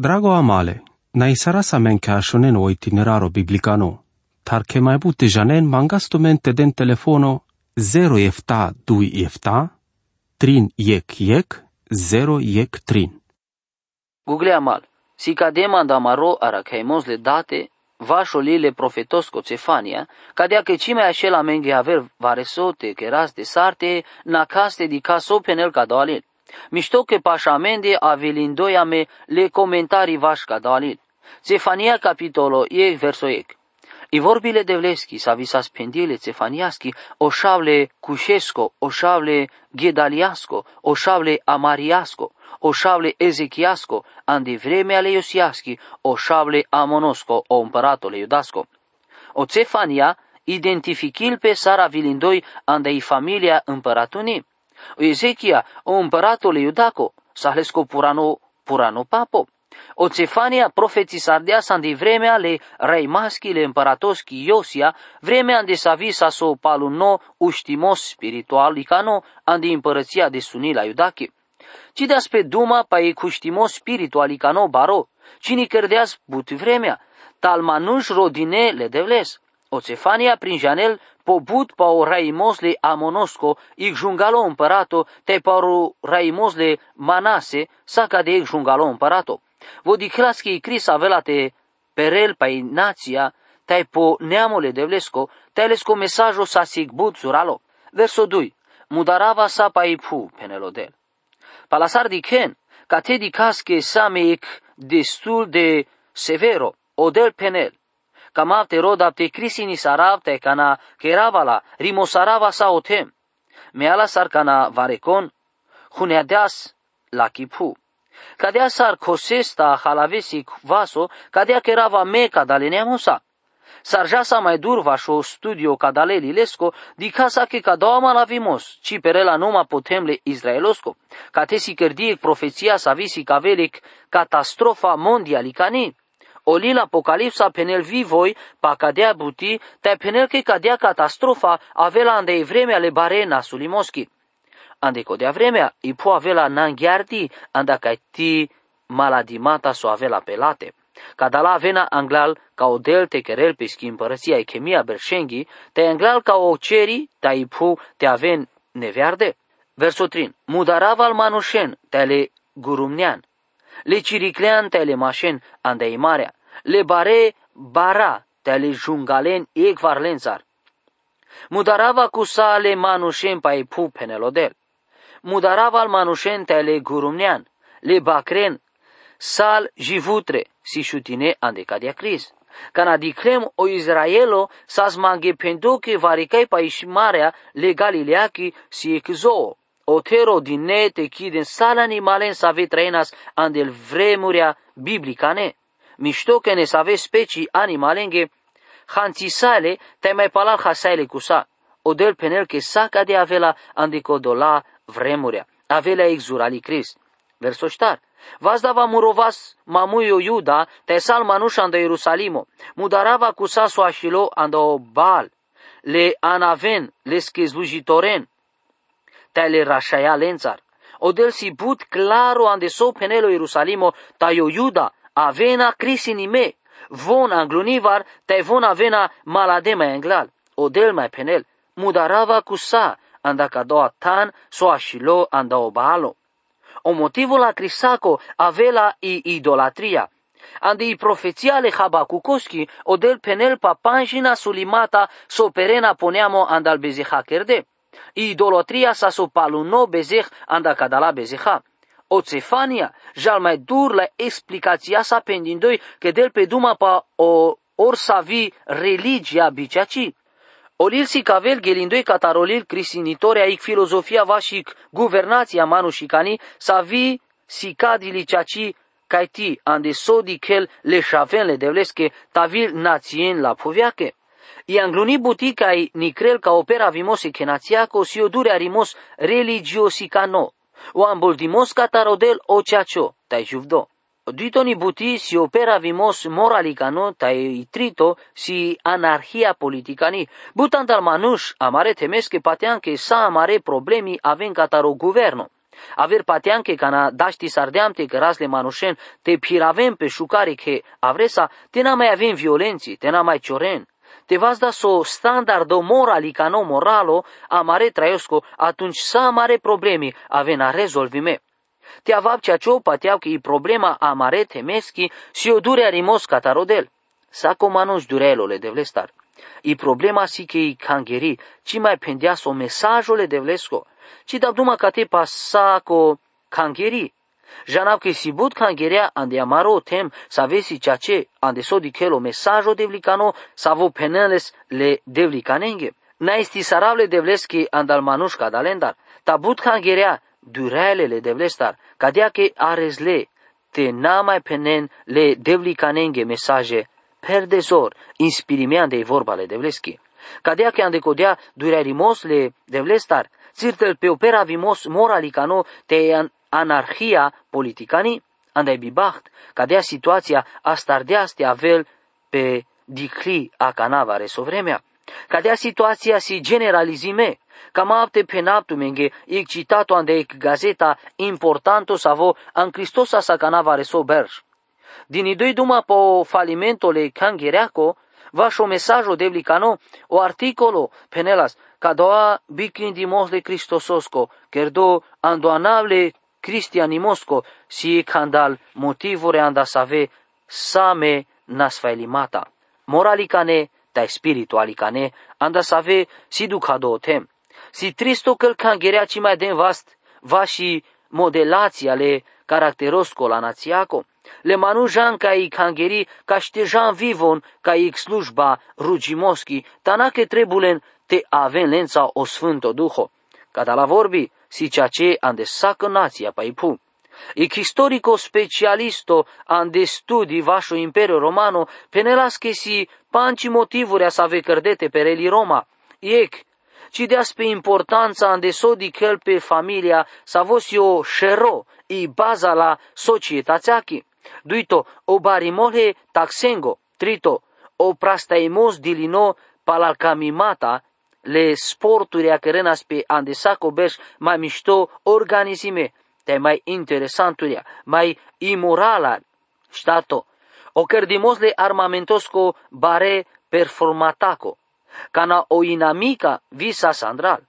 Drago amale, na isara sa men ka shonen o itineraro biblicano, tar ke mai bute janen mangasto mente den telefono 0 efta 2 efta, trin yek yek, 0 yek trin. Google amal, si ca demanda maro ara caimos le date, vașo lile profetosco Cefania, cadea che cime așela menge aver varesote che ras de sarte, na caste di caso penel cadalil. Mișto che pașamende avelindoia me le comentarii vaș cadalil. Cefania capitolo e verso ec. I vorbile de Vleschi sa visa spendile cefaniaschi, o șavle cușesco, o șavle ghedaliasco, o șavle amariasco, o șavle ezechiasco, andi vreme ale Iosiaschi, o șavle amonosco, o împăratole iudasco. O cefania identificil pe Sara vilindoi andei familia împăratuni. O Ezechia, o împăratole iudaco, sahlesco purano, purano papo. O Cefania profetisardea andi vremea le reimaschi le împăratoschi Iosia, vremea ande sa visa so paluno uștimos spiritual licano andi împărăția de sunila iudachi. Ci de pe duma pa e cuștimos spiritual licano baro, cine cărdeaz but vremea, talmanuș rodine le devles. O Cefania prin janel pobut pa o raimosle amonosco, ig jungalo împărato, te paru raimosle manase, saca de ig jungalo împărato. Vodiclaski i cris avelate perel pai nația, tai po neamole de vlesco, tai lesco mesajo sa sigbut suralo. Verso 2. Mudarava sa pai pu penelodel. Palasar di ken, ca te di casche sa meic destul de severo, odel penel. Cam te roda te crisini sarab te cana keravala, rimosarava sa otem. Meala sar cana varecon, huneadeas la kipu. Cadea sar cosesta halavesi vaso, cadea kerava me cadaleneamosa. Sarjasa mai dur vașo studio cadalelilesco, di casa che cadoma la vimos, ci perela numa potemle Israelosco. Catesi cărdiec profeția sa visi cavelic catastrofa mondialicani. Olil apocalipsa penel vivoi, pa cadea buti, te penel che cadea catastrofa avela ande vremea le barena sulimoschi ande de vremea, i pu avea nanghiardi, anda ca ti maladimata so avea pelate. Cadala avena anglal ca o del te kerel pe împărăția e chemia berșenghi, te anglal ca o ceri, ta i pu te aven nevearde. Versotrin, mudarava al manușen, te le gurumnean, le ciriclean te le mașen, ande marea, le bare bara, te le jungalen e varlenzar. Mudarava cu sale manușen pa i pu penelodel mudaraval manușente le gurumnean, le bacren, sal jivutre, si șutine andecadia cris. Cana diclem o Israelo sas mange pendoke varicai pa ishmarea le Galileaki si exo. O tero din ne te chiden sal animalen să ave trainas andel vremuria biblicane. Mișto că ne să ave specii animalenge, hanțisale te mai palal hasaile cusa. Odel penel că saca de avela andicodola vremurea, avelea exurali Crist. Verso ștar. Vazdava murovas mamuio Iuda, te sal manușa anda Ierusalimo, mudarava cu saso așilo anda o bal, le anaven, le schezlujitoren, te le rașaia lențar. Odel si but claro ande so penelo Ierusalimo, ta yo Iuda, avena crisinime, von anglunivar, te von avena maladema englal. Odel mai penel, mudarava cu sa, anda doa tan so ashilo anda obalo. O motivo la crisaco avela i idolatria. Andi i profeția le Habacucoschi o del penel pa panjina sulimata so perena poneamo andal bezeha kerde. Idolatria sa so paluno bezeh anda cadala bezeha. O Cefania, jal mai dur la explicația sa pendindoi că del pe duma pa o or sa vi religia biceaci. Olil si cavel gelindoi catarolil crisinitoria ic filozofia vașic guvernația manu cani sa vi si cadili ceaci caiti ande sodi kel le șaven le devlesche tavil națien la poviache. I angluni buticai nicrel ca opera vimose kenațiaco si odure arimos religiosi cano. O amboldimos catarodel o ceacio, tai juvdo. Ditoni buti si opera vimos moralicano tai trito si anarhia politicani. Butan dal manush amare temes que patean que sa amare problemi aven cataro governo. Aver pateanche cana daști sardeamte că rasle manușen, te piravem pe șucare că avresa, te n mai avem violenții, te n mai cioren. Te vas da so standardo morali ca no moralo, amare traiosco, atunci să amare problemi avena rezolvime. Te avap ceea ce o pateau că e problema amare temeschi și o dure arimos catarodel. Sa comanus durelole de vlestar. I problema si che i cangheri, ci mai pendeas o mesajole de vlesco, ci da duma ca te pasa co cangheri. Janau che si bud cangherea ande amaro tem sa vesi ceea ce ande so di chelo mesajo devlicano sa vo peneles le devlicanenge. Na esti sarable devleski andal manușca dalendar, ta bud cangherea durelele devlestar, cadea che aresle te na mai penen le devlicanenge mesaje per desor, inspirimean de vorbale devleski. Cadea che ande codea durerimos le devlestar, Cirtel pe opera vimos moralicano te anarhia politicani, andai bibacht, cadea situația astardeaste avel pe dicli a canava resovremea. Cadea situația si generalizime, cam apte pe naptumenge, ic citato ande ec gazeta importanto savo an Cristosa sa canava resoberj. Din idoi duma po falimentole canghereaco, vașo mesajo devlicano, o articolo penelas, cadoa biclindimos de Cristososco, kerdo andoanable cristianimosco, si candal motivore anda save same nasfailimata. Moralicane, tai spiritualicane, anda save si ducado tem. Si tristo căl cangerea ci mai den vast, va și modelația le caracterosco la națiaco, le manu jan ca i cangeri ca ște jan vivon ca i slujba rugimoschi, tanache trebulen te aven lența o sfânto duho. Cada la vorbi, si ceea ce ande sacă nația pa pu. E historico specialisto ande studi vașo imperio romano penelas che si panci motivuri a save cărdete per eli Roma. Ec, ci deas pe importanța ande sodi chel pe familia sa vos o șero i baza la societatea Duito, o barimole taxengo, trito, o prastaimos dilino palalcamimata, le sporturi a cărenas pe andesaco beș mai mișto organizime, te mai interesanturia, mai imorala, stato. O cărdimos le armamentosco bare performataco, cana o inamica visa sandral.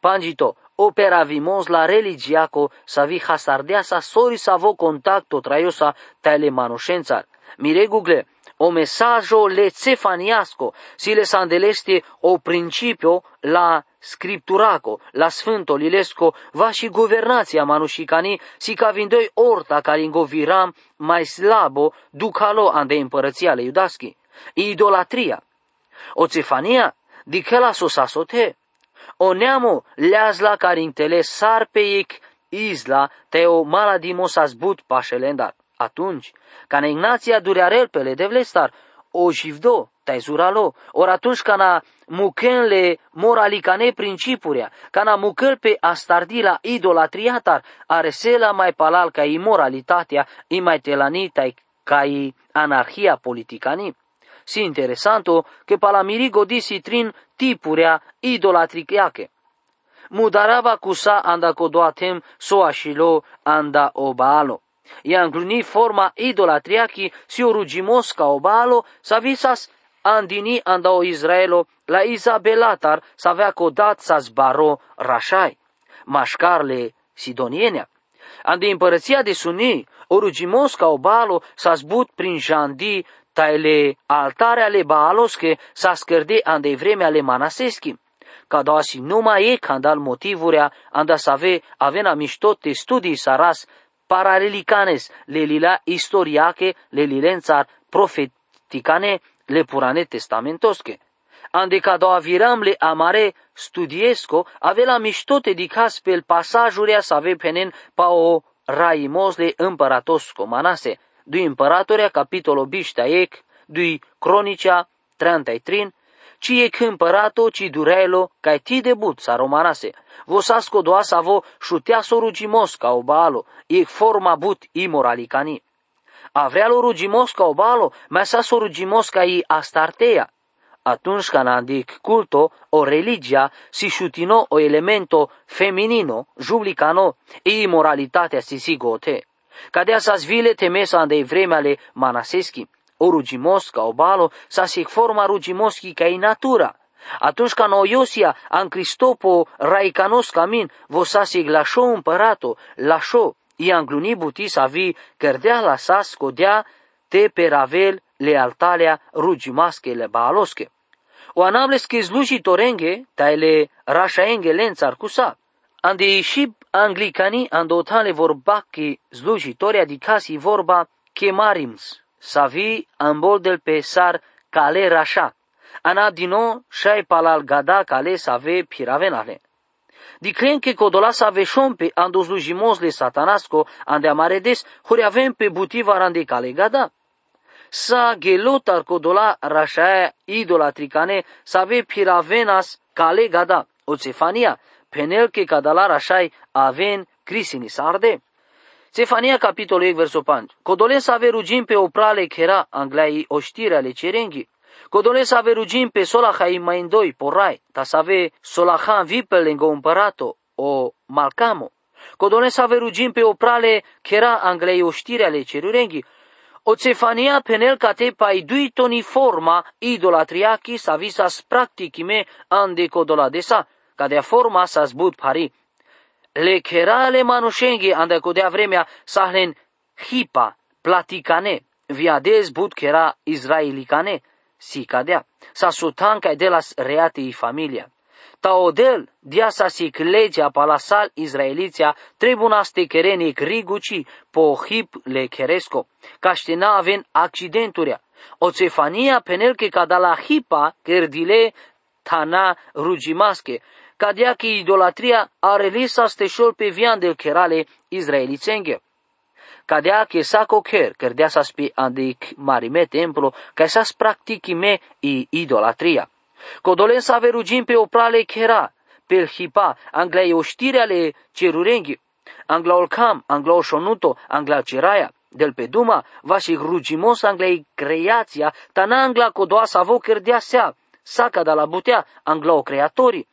Pangito, operavimos la religiaco sa vi hasardeasa sori sa vo contacto traiosa tale manușențar. Mire Google, o mesajo le cefaniasco, si le sandeleste o principio la scripturaco, la sfânto lilesco, va și guvernația manușicani, si ca vindoi orta care ingoviram mai slabo ducalo ande împărăția le iudaschi. Idolatria. O cefania, dicela sosasote, o neamo leazla care intele sarpeic isla teo maladimos azbut pașelendar. Atunci, ca Ignația durearel pe le devlestar, o jivdo, tai zuralo, ori atunci ca na mukenle moralicane principuria, ca na mukel pe astardila idolatriatar, are sela mai palal ca imoralitatea, i mai telanitai ca i anarhia politicani. Si interesanto che palamirigo disi trin tipurea idolatriache. Mudaraba cusa anda codoatem so ashilo anda obalo i îngluni forma idolatriachi si orugimos ca obalo, sa visas andini andao Israelo la Izabelatar să avea codat sa zbaro rașai, mașcarle sidonienea. Ande împărăția de suni, orugimos ca obalo s-a zbut prin jandi taile altare ale Baalosche s-a scărde ande vremea ale Manaseschi. Ca doasi numai e candal motivurea anda să ave avena miștote studii saras paralelicanes, le lila historiache, le lilențar profeticane, le purane testamentosche. Ande cado aviram le amare studiesco, ave la miștote dicas pel pasajurea să ave penen pa o raimos le împăratosco manase, dui împăratoria capitolo biștea ec, dui cronicea 33, ci e împărato, ci durelo, ca ti debut sa romanase. Vosasco doa sa vo șutea so rugimos ca obalo, e forma but imoralicani. A vrea lo rugimos ca obalo, mai sa so rugimos ca i astarteia. atunci când andic culto o religia si shutino o elemento feminino, giublicano e imoralitatea si si gote. Cadea sa svile temesa andei vreme ale manaseschi, o rugimosca, o balo, sa si forma rugimoschi ca in natura. Atunci ca noiosia an Cristopo raicanos camin, vosasi glașo împărato, lașo, i angluni buti sa vi cărdea la sa scodea te peravel lealtalea rugimasche le balosche. O anables che sluji torenge, taile rashaenge lențar cusa. Ande și anglicani andotale vorba che slujitori adicasi vorba chemarims, savi amboldel pe sar cale rasha. Ana dino shai palal gada cale save piravenale. Di cren che codola save șompe ando slujimos le satanasco ande amaredes, hori avem pe butiva rande cale gada sa gelotar kodola rashae idolatricane save piravenas kale gada oțefania penel ke kadala rashai aven crisini sarde. Cefania capitolul 1 versul 5. Codole să ave rugim pe oprale chera anglai oștire ale cerenghi. Codole să ave rugim pe solahai mai îndoi porai, ta să ave solahan vipel lângă împărato o malcamo. Codole să ave rugim pe oprale chera anglai oștire ale cerenghi. Oțefania penel cate pai toni forma idolatriaki sa visas practicime ande codoladesa, cadea forma sa zbut pari. Le kerale manușenghi ande codea vremea sahlen hipa, platicane, viades but kera israelicane, si cadea, sa sutanca de las reatei familia. Taodel, diasasic legea palasal israeliția, tribunaste kerenic riguci, po hip le keresco, caștena aven accidenturia. Oțefania penelke cada la hipa, cerdile, tana rugimasche, cadea che idolatria are lisa steșol pe vian del kerale israelițenghe. Cadea che sa cocher, cerdea sa spi andic marime templo, ca sa practicime i idolatria. Codolența verugim pe oprale chera, pe hipa, anglai oștire ale cerurenghi, angla olcam, angla oșonuto, angla ceraia, del pe duma, va și rugimos anglai creația, ta na angla codoa sa vo cerdea sea, saca da la butea, angla o creatori.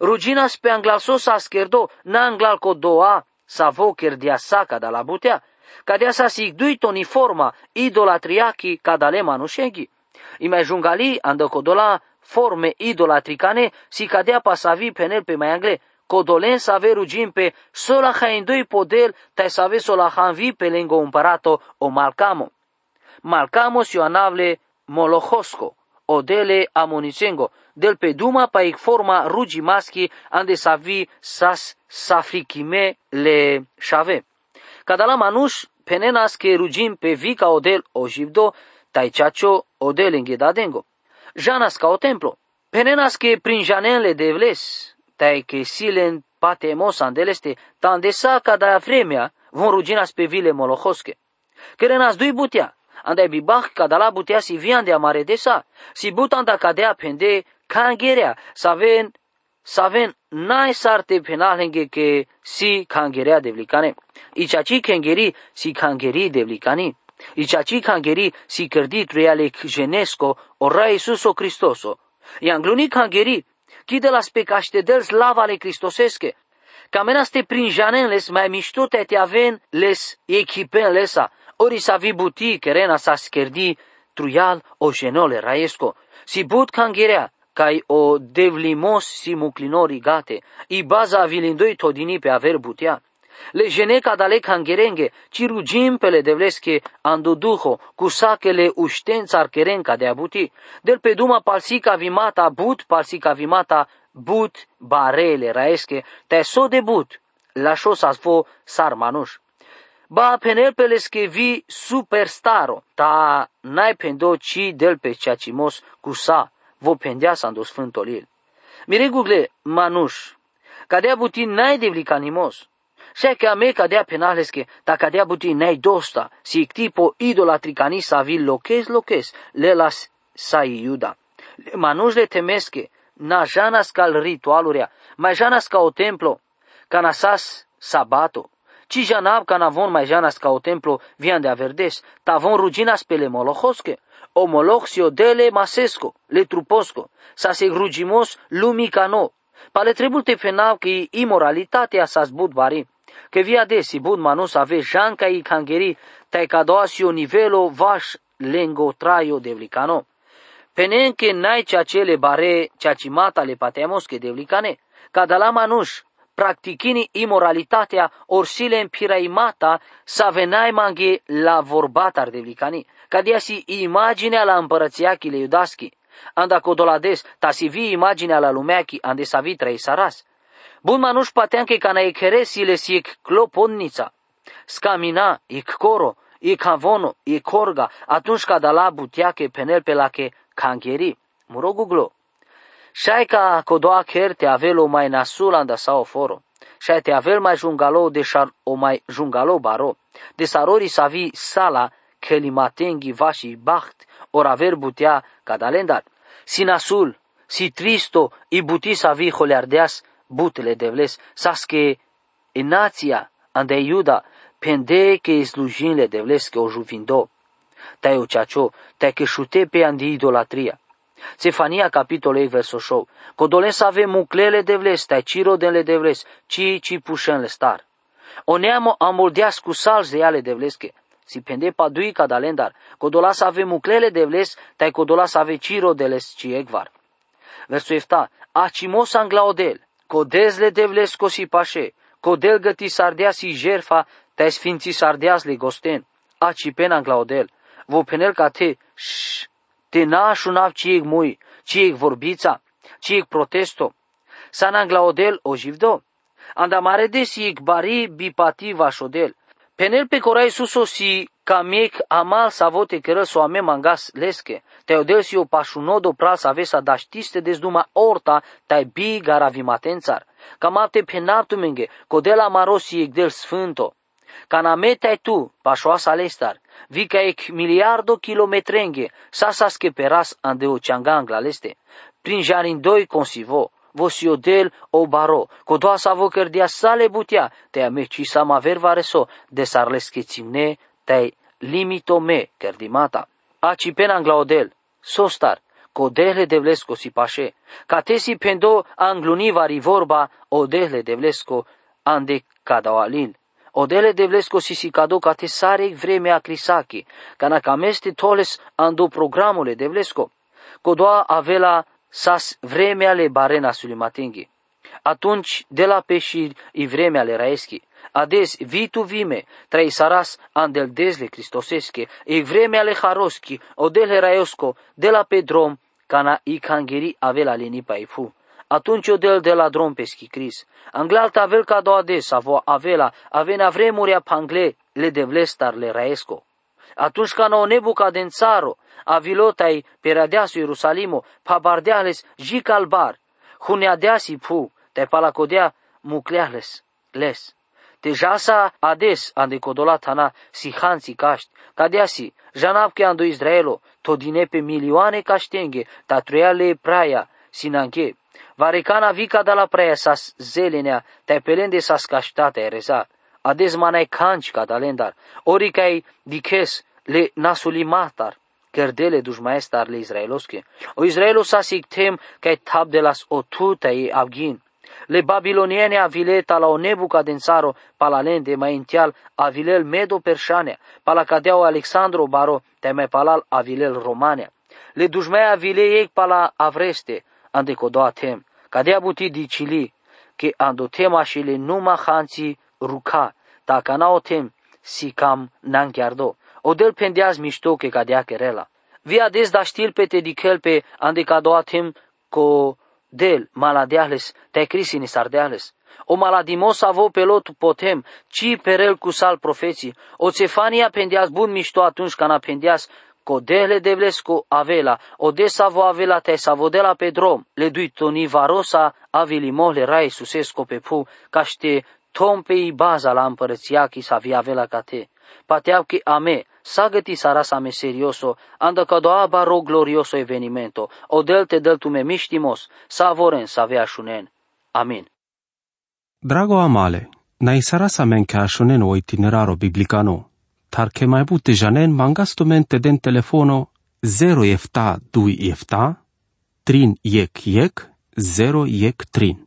Ruginas pe angla sosa scherdo, na angla codoa, sa vo cerdea saca da la butea, cadea sa sigduit uniforma idolatriachi cadale manușenghi. Imajungali andocodola forme idolatricane si cadea pasavi penel pe mai angle, codolen să ave rugim pe sola haindoi podel, tai să ave sola hanvi pe lengo împărato o malcamo. Malcamo si anavle molohosco, odele amonicengo, del pe duma paic forma rugi maschi ande savi sas safrikime le șave. Cadala manuș penenas che rugim pe vica odel o jibdo, tai chacho odel enghedadengo. Janas ca o templo. Penenas que prin janenle de vles, tai que silen patemos andeleste, tan de saca da vremea, von ruginas pe vile molohoske. Kerenas dui butea, andai bibach la butea si vian de amare de sa, si butan da cadea pende cangerea, saven saven nai sarte penalenge que si cangerea devlicane. Ichachi kengeri si kangeri devlicani. I chachi kangeri si cărdit realec genesco ora Iisuso Cristoso. I angluni kangeri, chi de las pecaște del slava le cristosesche. Camenaste prin janenles mai mișto te te aven les echipen lesa, ori sa vi buti kerena sa scherdi truial o genole raesco. Si but kangerea, cai o devlimos si muclinori gate, i baza vilindoi todini pe aver butea. Le geneca dale cangerenghe, cirugim pe le devlesche anduduho, cu sachele uștenț archerenca de abuti, del pe duma palsica vimata but, palsica vimata but, barele raesche, te so de but, la șosas vo sarmanuș. Ba penel pe lesche vi superstaro, ta n-ai pendo ci del pe ceacimos cu sa, vo pendea s-a sfântolil. Mire gugle, manuș, cadea buti n-ai devlicanimos, Sekä me cadea penales que ta cadea buti nei dosta, si tipo idolatricani sa vil loques loques, le las sa iuda. Manus le temesque, na janas cal ritualurea, mai janas ca o templo, canasas sabato. Ci janab canavon mai janas ca o templo vian de averdes, tavon ruginas pele molohosque, omoloxio dele masesco, le truposco, sa se grugimos lumicano, pale trebulte penal que imoralitatea sa zbud bari, que via desi bud manus ave janca i kangeri, tai cadoasio nivelo vaș lengo traio devlicano. Penen que nai cea cele bare cea cimata le patemos que devlicane, cadala manuș, practichini imoralitatea orsile împiraimata să venai manghe la vorbatar de vlicani, ca si imaginea la împărăția le iudaschi, anda codolades, ta si vi imaginea la lumeachi, ande sa vi trei saras. Bun manuș patean că cana echeresile si ec cloponița, scamina, ec coro, e cavono, e corga, atunci ca la butiache penel pe la che cangheri. Muroguglo. Shai ca codoa kerte avelo mai nasulanda sau foro. Shai te avel mai jungalo de shar o mai jungalo baro. De sarori savi sala kelimatengi vashi bacht or aver butea cadalendar. Si nasul, si tristo i buti savi holeardeas butele devles, saske enația ande iuda pende que slujinle devles que o juvindo. Tai o chacho, tai que chute pe andi idolatria. Cefania capitolul verso show. Codolens ave muclele de vles, tai ciro denle de vles, ci ci pușenle star. Oneamo amoldeas cu salz de ale de vleske. Si pende padui cadalendar, codolas ave muclele de vles, tai codolas ave ciro de les ci egvar. Verso efta, acimos anglaodel, codezle de vlesko si pașe, codel găti sardeas i jerfa, tai sfinți sardeas le gosten, aci pen anglaodel, vo penel ca te, shh, te nașunav cieg mui, cieg vorbița, cieg protesto. Sanan glaodel o jivdo. Anda mare de sieg bari bipati vașodel. Penel pe corai suso si camiec amal savote cără so ame mangas leske. Te odel si o pașunodo pral sa vesa daștiste dezduma orta tai bi garavimatențar. Camate penaptu menge, codela marosi del sfânto. Canametai tu, pașoasa lestar, Vika ek miliardo kilometrenge, sasas que peras ande o changangla leste. Prin jarin doi consivo, vosiodel o baro, codoa sa voker dia sale butia, te ame ci sama verva reso, desarles que cimne, te limito me, kerdimata. Aci pen anglaodel, sostar, codehle devlesco si pașe, ca tesi pendo anglunivari vorba, odehle devlesco ande cadaualil. Odele devlesko sisikado ka te sarek vreme a crisaki, kana cameste toles ando programule devlesko. Codoa avela sas vremea le barena sulimatingi. Atunci, de la peșiri, i vremea le raeschi. Ades, vitu vime, trei saras andel dezle cristosesche, e vremea le haroschi, odele raesco, de la pe drom, cana i cangeri avela lenipa ifu. Atunci o del de la drum pe schicris. Anglalta avel ca doa de savo avela, avena vremuria pangle, le devlestar le raesco. Atunci ca no nebuca den țaro, avilotai peradeasu Ierusalimo, pabardeales jicalbar, huneadeasi pu, te palacodea mucleales, les. Te jasa ades ande codolatana si hansi caști, cadeasi, janapke ando Israelo, todine pe milioane caștenghe, tatruiale praia, sinanche, Varecana vica da la praia sas zelenea, te pelende sas caștate reza. Ades manai canci ca dalendar, ori cai diches le nasuli matar, cerdele duș maestar le israelosche. O Israelo sa sig tem cai tab de las o tuta e avgin. Le babiloniene avileta la o nebucadensaro palalende mai ential avilel medo perșanea, pala cadeau Alexandru Baro, te mai palal avilel romania. Le dușmea avile ei pala avreste, ande kodoa tem, kadea buti di chili, ke ando tema shile numa khansi ruka, ta kana o tem si cam nan chiardo. O del pendeaz mișto ke kadea kerela. Via des da știl pe te dichel pe ande kadoa tem ko del maladeales, te crisini sardeales. O maladimos avo pelot potem, ci perel cu sal profeții. O cefania pendeaz bun mișto atunci cana pendeaz Codele de vlesco avela, odesa vo avela te savodela pe drom, le dui toni varosa avili mohle rai susesco pe pu, caște tom pe i baza la împărăția chi sa via avela ca te. Pateau che a me, sagăti sarasa me serioso, anda ca doa baro glorioso evenimento, o delte del tu me miștimos, sa voren sa vea șunen. Amin. Drago amale, na i sarasa men ca șunen o itineraro biblicano, tar che mai butte janen mangasto mente den telefono zero efta dui efta, trin yek yek, zero yek trin.